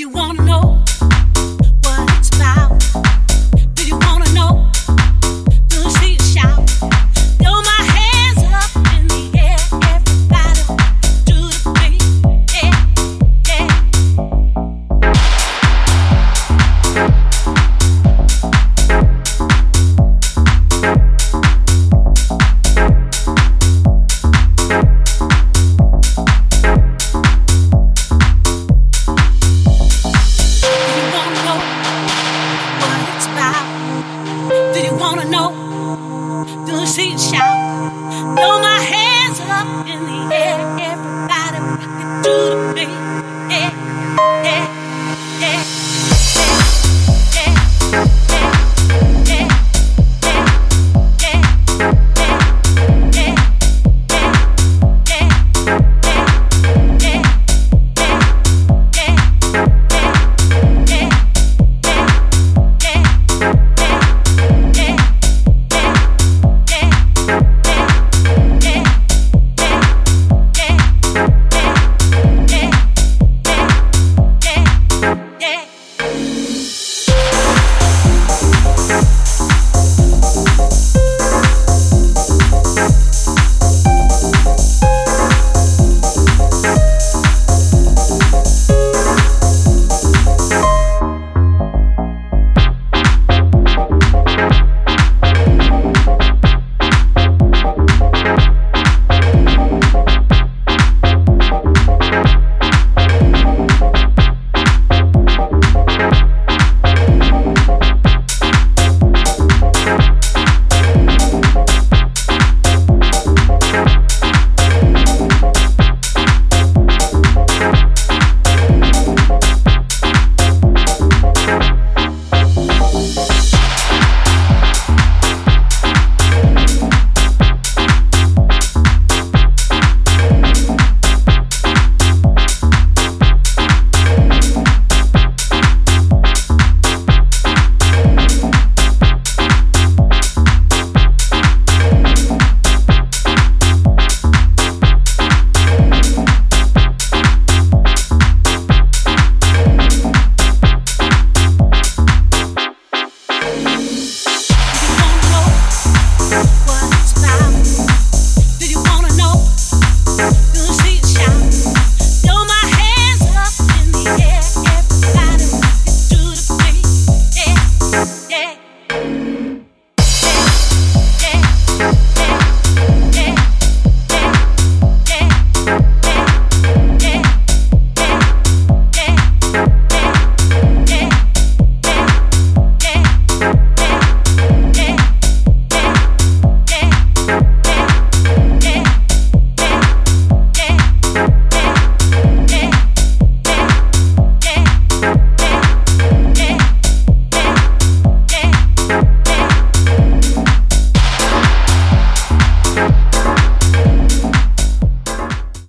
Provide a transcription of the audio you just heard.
you wanna know street shout. Throw my hands up in the air.